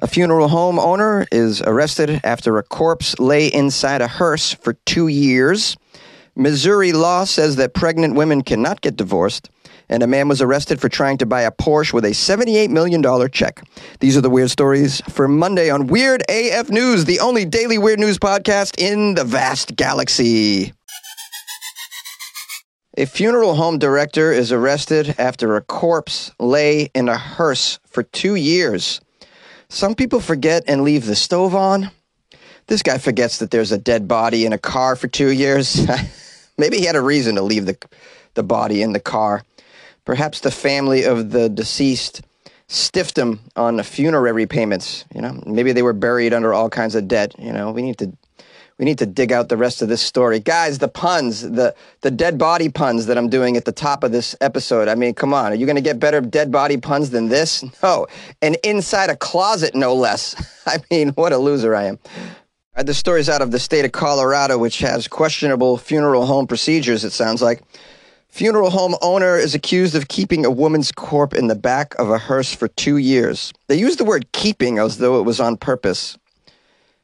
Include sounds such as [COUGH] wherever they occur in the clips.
A funeral home owner is arrested after a corpse lay inside a hearse for two years. Missouri law says that pregnant women cannot get divorced. And a man was arrested for trying to buy a Porsche with a $78 million check. These are the weird stories for Monday on Weird AF News, the only daily weird news podcast in the vast galaxy. A funeral home director is arrested after a corpse lay in a hearse for two years. Some people forget and leave the stove on. This guy forgets that there's a dead body in a car for two years. [LAUGHS] Maybe he had a reason to leave the, the body in the car. Perhaps the family of the deceased stiffed him on the funerary payments. You know, maybe they were buried under all kinds of debt. You know, we need to we need to dig out the rest of this story, guys. The puns, the the dead body puns that I'm doing at the top of this episode. I mean, come on, are you going to get better dead body puns than this? [LAUGHS] No, and inside a closet, no less. [LAUGHS] I mean, what a loser I am. The story's out of the state of Colorado, which has questionable funeral home procedures. It sounds like. Funeral home owner is accused of keeping a woman's corpse in the back of a hearse for two years. They use the word keeping as though it was on purpose.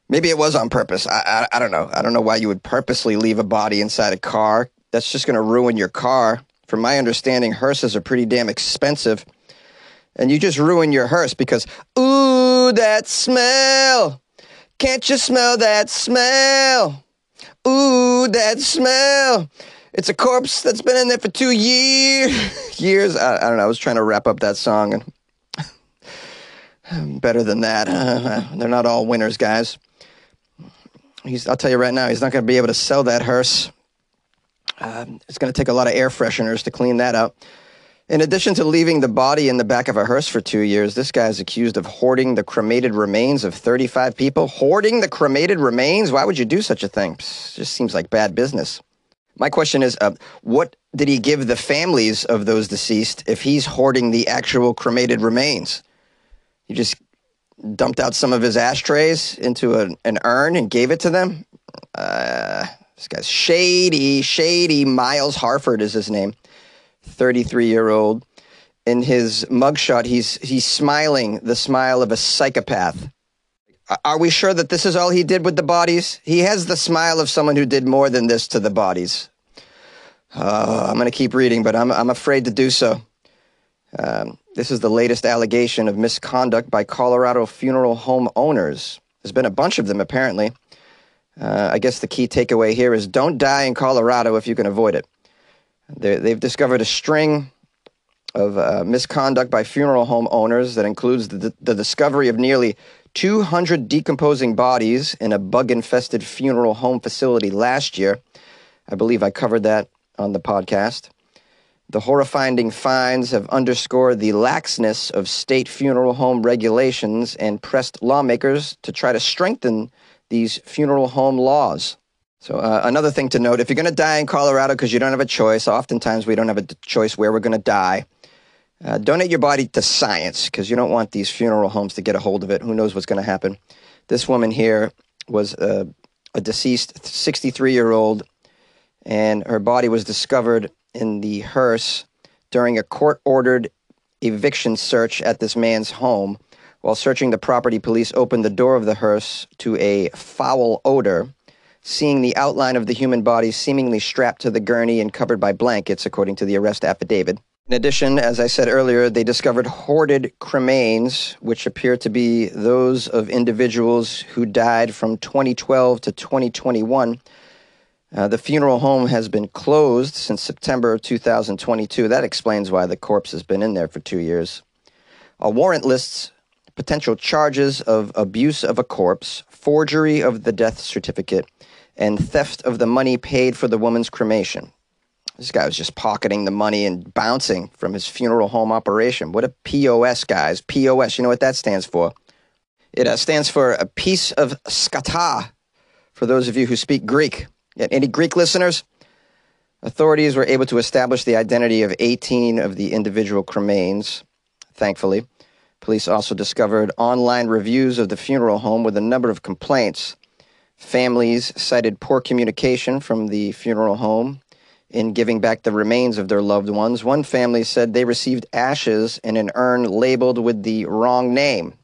Maybe it was on purpose. I, I, I don't know. I don't know why you would purposely leave a body inside a car. That's just going to ruin your car. From my understanding, hearses are pretty damn expensive. And you just ruin your hearse because, ooh, that smell. Can't you smell that smell? Ooh, that smell. It's a corpse that's been in there for two years. [LAUGHS] years. I, I, don't know. I was trying to wrap up that song, and [SIGHS] better than that. Uh, [LAUGHS] they're not all winners, guys. He's. I'll tell you right now, he's not going to be able to sell that hearse. Uh, it's going to take a lot of air fresheners to clean that up. In addition to leaving the body in the back of a hearse for two years, this guy is accused of hoarding the cremated remains of 35 people. Hoarding the cremated remains? Why would you do such a thing? Just seems like bad business. My question is, uh, what did he give the families of those deceased if he's hoarding the actual cremated remains? You just dumped out some of his ashtrays into a, an urn and gave it to them. Uh, this guy's shady, shady. Miles Harford is his name, 33 year old. In his mugshot, he's he's smiling the smile of a psychopath. Are we sure that this is all he did with the bodies? He has the smile of someone who did more than this to the bodies. Uh, I'm going to keep reading, but I'm, I'm afraid to do so. Um, this is the latest allegation of misconduct by Colorado funeral home owners. There's been a bunch of them, apparently. Uh, I guess the key takeaway here is don't die in Colorado if you can avoid it. they have discovered a string of uh, misconduct by funeral home owners that includes the, the discovery of nearly 200 decomposing bodies in a bug infested funeral home facility last year. I believe I covered that on the podcast. The horrifying finds have underscored the laxness of state funeral home regulations and pressed lawmakers to try to strengthen these funeral home laws. So, uh, another thing to note if you're going to die in Colorado because you don't have a choice, oftentimes we don't have a choice where we're going to die. Uh, donate your body to science because you don't want these funeral homes to get a hold of it. Who knows what's going to happen? This woman here was uh, a deceased 63 year old, and her body was discovered in the hearse during a court ordered eviction search at this man's home. While searching the property, police opened the door of the hearse to a foul odor. Seeing the outline of the human body seemingly strapped to the gurney and covered by blankets, according to the arrest affidavit. In addition, as I said earlier, they discovered hoarded cremains, which appear to be those of individuals who died from 2012 to 2021. Uh, the funeral home has been closed since September 2022. That explains why the corpse has been in there for two years. A warrant lists potential charges of abuse of a corpse, forgery of the death certificate, and theft of the money paid for the woman's cremation. This guy was just pocketing the money and bouncing from his funeral home operation. What a POS, guys. POS, you know what that stands for? It uh, stands for a piece of skata, for those of you who speak Greek. Any Greek listeners? Authorities were able to establish the identity of 18 of the individual cremains, thankfully. Police also discovered online reviews of the funeral home with a number of complaints. Families cited poor communication from the funeral home in giving back the remains of their loved ones. One family said they received ashes in an urn labeled with the wrong name.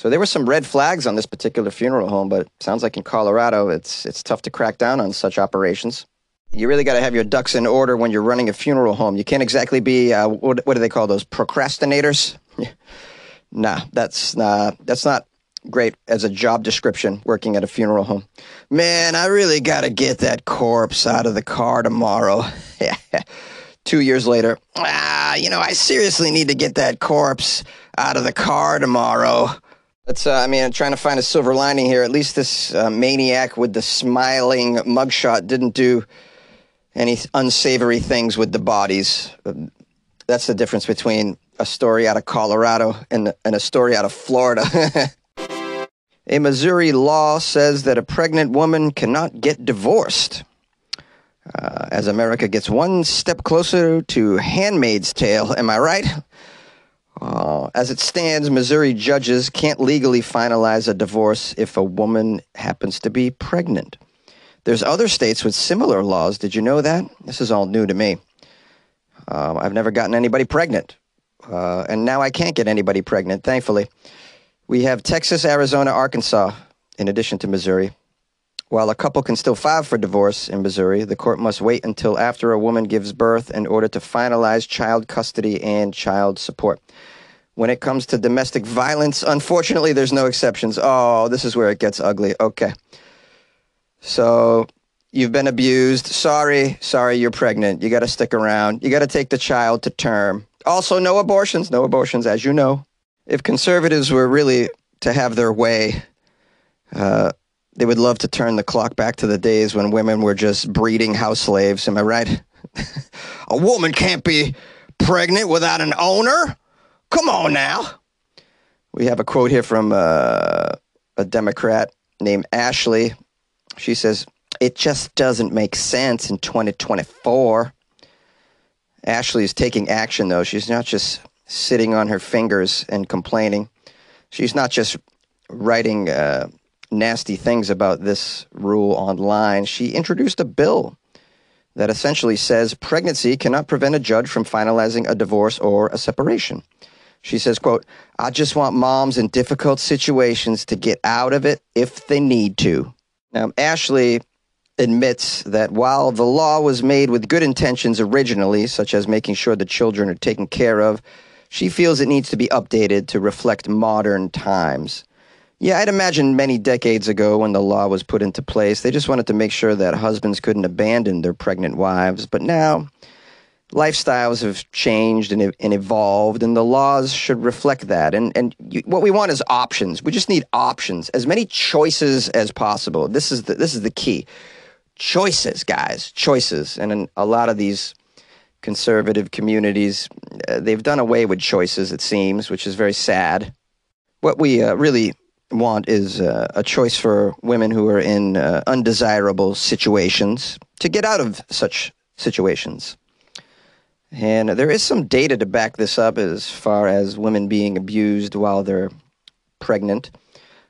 So there were some red flags on this particular funeral home, but sounds like in Colorado, it's it's tough to crack down on such operations. You really got to have your ducks in order when you're running a funeral home. You can't exactly be uh, what, what do they call those procrastinators? [LAUGHS] nah, that's uh, that's not great as a job description working at a funeral home. Man, I really got to get that corpse out of the car tomorrow. [LAUGHS] Two years later, ah, you know, I seriously need to get that corpse out of the car tomorrow. Uh, I mean, I'm trying to find a silver lining here. At least this uh, maniac with the smiling mugshot didn't do any unsavory things with the bodies. That's the difference between a story out of Colorado and, and a story out of Florida. [LAUGHS] a Missouri law says that a pregnant woman cannot get divorced. Uh, as America gets one step closer to Handmaid's Tale, am I right? As it stands, Missouri judges can't legally finalize a divorce if a woman happens to be pregnant. There's other states with similar laws. Did you know that? This is all new to me. Uh, I've never gotten anybody pregnant. Uh, and now I can't get anybody pregnant, thankfully. We have Texas, Arizona, Arkansas, in addition to Missouri. While a couple can still file for divorce in Missouri, the court must wait until after a woman gives birth in order to finalize child custody and child support. When it comes to domestic violence, unfortunately, there's no exceptions. Oh, this is where it gets ugly. Okay. So you've been abused. Sorry, sorry, you're pregnant. You got to stick around. You got to take the child to term. Also, no abortions. No abortions, as you know. If conservatives were really to have their way, uh, they would love to turn the clock back to the days when women were just breeding house slaves. Am I right? [LAUGHS] a woman can't be pregnant without an owner. Come on now. We have a quote here from uh, a Democrat named Ashley. She says, It just doesn't make sense in 2024. Ashley is taking action, though. She's not just sitting on her fingers and complaining. She's not just writing uh, nasty things about this rule online. She introduced a bill that essentially says pregnancy cannot prevent a judge from finalizing a divorce or a separation. She says, quote, I just want moms in difficult situations to get out of it if they need to. Now, Ashley admits that while the law was made with good intentions originally, such as making sure the children are taken care of, she feels it needs to be updated to reflect modern times. Yeah, I'd imagine many decades ago when the law was put into place, they just wanted to make sure that husbands couldn't abandon their pregnant wives. But now, lifestyles have changed and, and evolved, and the laws should reflect that. And and you, what we want is options. We just need options, as many choices as possible. This is the this is the key. Choices, guys, choices. And in a lot of these conservative communities, uh, they've done away with choices. It seems, which is very sad. What we uh, really want is uh, a choice for women who are in uh, undesirable situations to get out of such situations. And there is some data to back this up as far as women being abused while they're pregnant.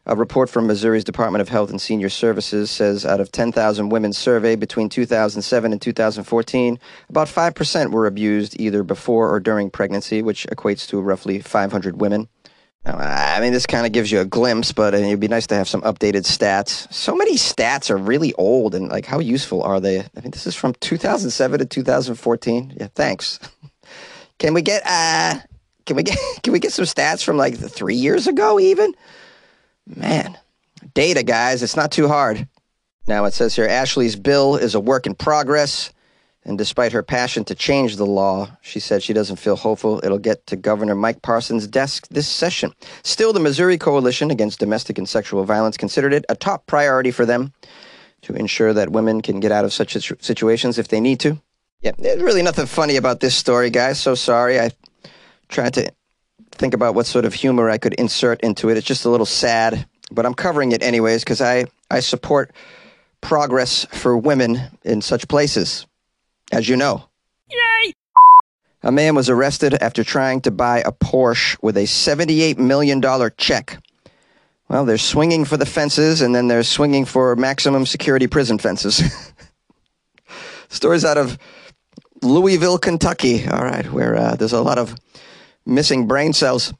A report from Missouri's Department of Health and Senior Services says out of 10,000 women surveyed between 2007 and 2014, about 5% were abused either before or during pregnancy, which equates to roughly 500 women. I mean, this kind of gives you a glimpse, but it'd be nice to have some updated stats. So many stats are really old, and like, how useful are they? I mean, this is from 2007 to 2014. Yeah, thanks. [LAUGHS] Can we get uh, can we get [LAUGHS] can we get some stats from like three years ago, even? Man, data, guys, it's not too hard. Now it says here, Ashley's bill is a work in progress. And despite her passion to change the law, she said she doesn't feel hopeful it'll get to Governor Mike Parson's desk this session. Still, the Missouri Coalition Against Domestic and Sexual Violence considered it a top priority for them to ensure that women can get out of such situations if they need to. Yeah, there's really nothing funny about this story, guys. So sorry. I tried to think about what sort of humor I could insert into it. It's just a little sad, but I'm covering it anyways because I, I support progress for women in such places as you know. Yay! A man was arrested after trying to buy a Porsche with a $78 million check. Well, they're swinging for the fences, and then they're swinging for maximum security prison fences. [LAUGHS] Stories out of Louisville, Kentucky. All right, where uh, there's a lot of missing brain cells.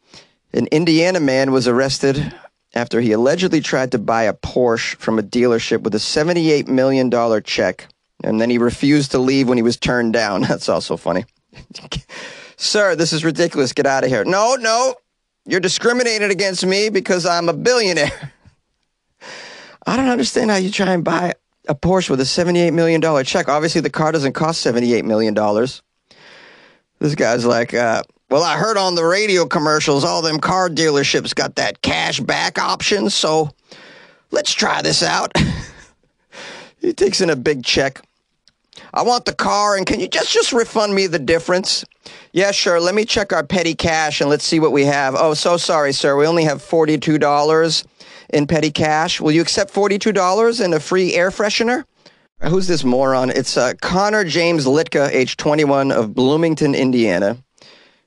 An Indiana man was arrested after he allegedly tried to buy a Porsche from a dealership with a $78 million check, and then he refused to leave when he was turned down. [LAUGHS] That's also funny. [LAUGHS] Sir, this is ridiculous. Get out of here. No, no. You're discriminating against me because I'm a billionaire. [LAUGHS] I don't understand how you try and buy a Porsche with a $78 million check. Obviously, the car doesn't cost $78 million. This guy's like, uh, well, I heard on the radio commercials all them car dealerships got that cash back option, so let's try this out. he takes in a big check. I want the car, and can you just just refund me the difference? Yeah, sure. Let me check our petty cash and let's see what we have. Oh, so sorry, sir. We only have forty-two dollars in petty cash. Will you accept forty-two dollars and a free air freshener? Who's this moron? It's uh, Connor James Litka, age 21, of Bloomington, Indiana.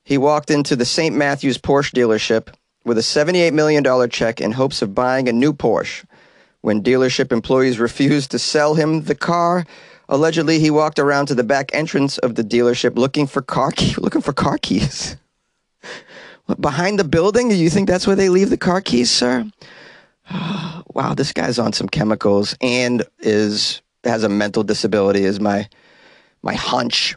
He walked into the St. Matthews Porsche dealership with a $78 million check in hopes of buying a new Porsche. When dealership employees refused to sell him the car, allegedly he walked around to the back entrance of the dealership looking for car key, [LAUGHS] looking for car keys. Behind the building? Do you think that's where they leave the car keys, sir? [SIGHS] wow, this guy's on some chemicals and is has a mental disability is my my hunch.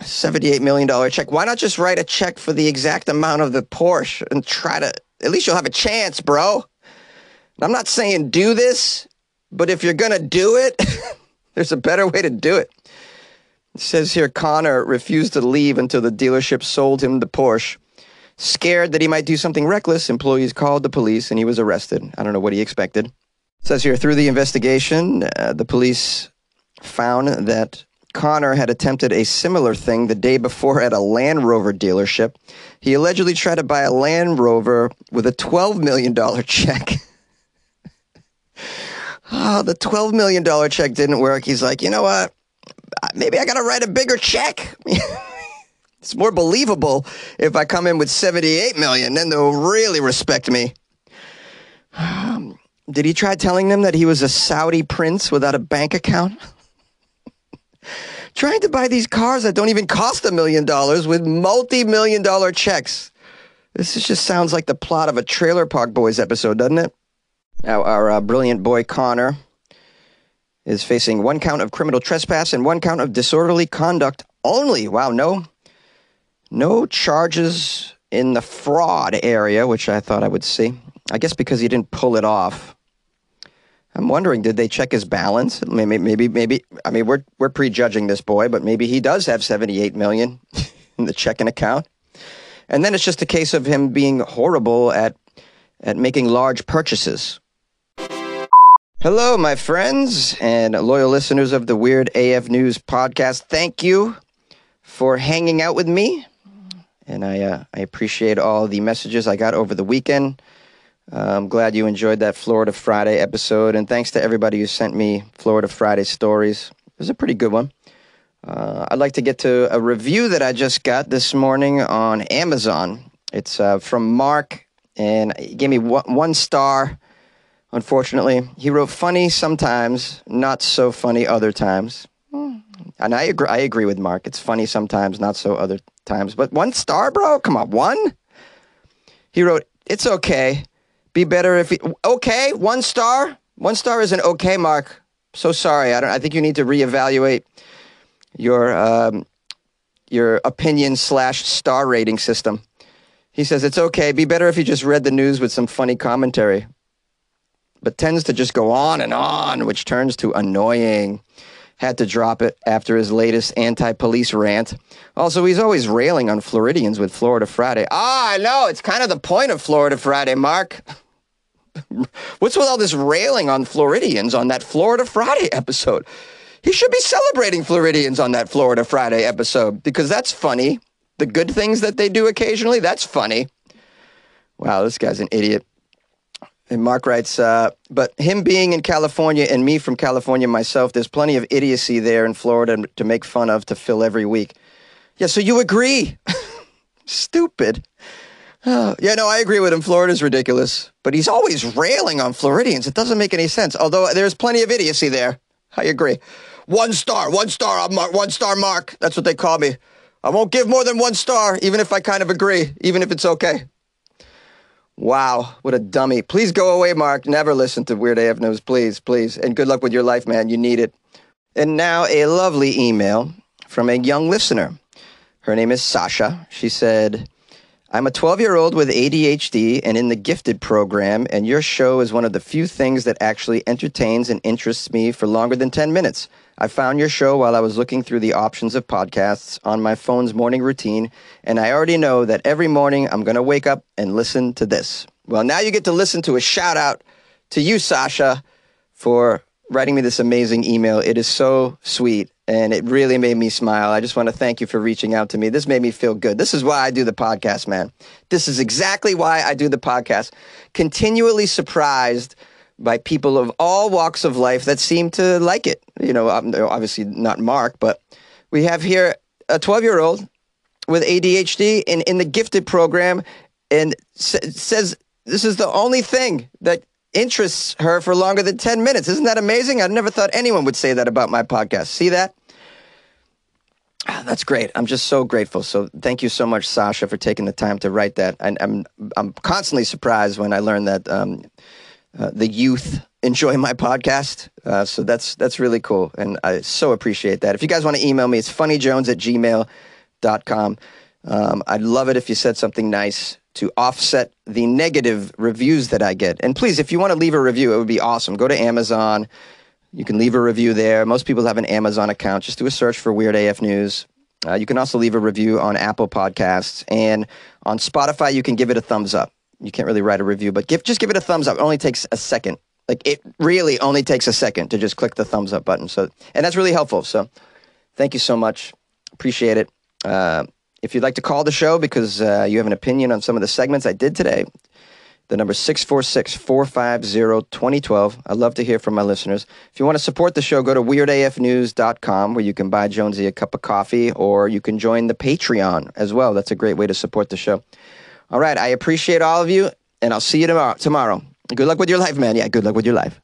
$78 million check. Why not just write a check for the exact amount of the Porsche and try to, at least you'll have a chance, bro. I'm not saying do this, but if you're going to do it, [LAUGHS] there's a better way to do it. It says here Connor refused to leave until the dealership sold him the Porsche. Scared that he might do something reckless, employees called the police and he was arrested. I don't know what he expected. It says here through the investigation, uh, the police found that Connor had attempted a similar thing the day before at a Land Rover dealership. He allegedly tried to buy a Land Rover with a $12 million check. [LAUGHS] oh, the $12 million check didn't work. He's like, you know what? Maybe I got to write a bigger check. [LAUGHS] it's more believable if I come in with 78 million, then they'll really respect me. Um, did he try telling them that he was a Saudi prince without a bank account? [LAUGHS] Trying to buy these cars that don't even cost a million dollars with multi million dollar checks. This just sounds like the plot of a Trailer Park Boys episode, doesn't it? Now, our uh, brilliant boy Connor is facing one count of criminal trespass and one count of disorderly conduct only. Wow, no, no charges in the fraud area, which I thought I would see. I guess because he didn't pull it off. I'm wondering, did they check his balance? Maybe, maybe, maybe. I mean, we're we're prejudging this boy, but maybe he does have 78 million [LAUGHS] in the checking account, and then it's just a case of him being horrible at at making large purchases. Hello, my friends and loyal listeners of the Weird AF News podcast. Thank you for hanging out with me, and I uh, I appreciate all the messages I got over the weekend. Uh, I'm glad you enjoyed that Florida Friday episode, and thanks to everybody who sent me Florida Friday stories. It was a pretty good one. Uh, I'd like to get to a review that I just got this morning on Amazon. It's uh, from Mark, and he gave me one, one star. Unfortunately, he wrote funny sometimes, not so funny other times. And I agree. I agree with Mark. It's funny sometimes, not so other times. But one star, bro. Come on, one. He wrote, "It's okay. Be better if he, okay, one star. One star is an okay mark. So sorry. I don't. I think you need to reevaluate your um, your opinion slash star rating system. He says it's okay. Be better if you just read the news with some funny commentary, but tends to just go on and on, which turns to annoying had to drop it after his latest anti police rant. Also, he's always railing on Floridians with Florida Friday. Ah, I know. It's kind of the point of Florida Friday, Mark. [LAUGHS] What's with all this railing on Floridians on that Florida Friday episode? He should be celebrating Floridians on that Florida Friday episode because that's funny. The good things that they do occasionally, that's funny. Wow, this guy's an idiot. And Mark writes, uh, but him being in California and me from California myself, there's plenty of idiocy there in Florida to make fun of to fill every week. Yeah, so you agree? [LAUGHS] Stupid. Oh, yeah, no, I agree with him. Florida's ridiculous, but he's always railing on Floridians. It doesn't make any sense. Although there's plenty of idiocy there. I agree. One star, one star, mark, one star mark. That's what they call me. I won't give more than one star, even if I kind of agree, even if it's okay. Wow, what a dummy. Please go away, Mark. Never listen to Weird AF News, please, please. And good luck with your life, man. You need it. And now a lovely email from a young listener. Her name is Sasha. She said, I'm a 12 year old with ADHD and in the gifted program, and your show is one of the few things that actually entertains and interests me for longer than 10 minutes. I found your show while I was looking through the options of podcasts on my phone's morning routine, and I already know that every morning I'm going to wake up and listen to this. Well, now you get to listen to a shout out to you, Sasha, for writing me this amazing email. It is so sweet and it really made me smile. I just want to thank you for reaching out to me. This made me feel good. This is why I do the podcast, man. This is exactly why I do the podcast. Continually surprised by people of all walks of life that seem to like it. You know, um, obviously not Mark, but we have here a 12 year old with ADHD in, in the gifted program and says this is the only thing that interests her for longer than 10 minutes. Isn't that amazing? I never thought anyone would say that about my podcast. See that? Ah, that's great. I'm just so grateful. So thank you so much, Sasha, for taking the time to write that. And I'm I'm constantly surprised when I learn that um, uh, the youth enjoy my podcast. Uh, so that's that's really cool, and I so appreciate that. If you guys want to email me, it's funnyjones at gmail.com. Um, I'd love it if you said something nice to offset the negative reviews that I get. And please, if you want to leave a review, it would be awesome. Go to Amazon. You can leave a review there. Most people have an Amazon account. Just do a search for Weird AF News. Uh, you can also leave a review on Apple Podcasts and on Spotify. You can give it a thumbs up. You can't really write a review, but give just give it a thumbs up. It only takes a second. Like it really only takes a second to just click the thumbs up button. So and that's really helpful. So thank you so much. Appreciate it. Uh, if you'd like to call the show because uh, you have an opinion on some of the segments I did today, the number 646 450 2012. I'd love to hear from my listeners. If you want to support the show, go to weirdafnews.com where you can buy Jonesy a cup of coffee or you can join the Patreon as well. That's a great way to support the show. All right. I appreciate all of you and I'll see you tomorrow. tomorrow. Good luck with your life, man. Yeah, good luck with your life.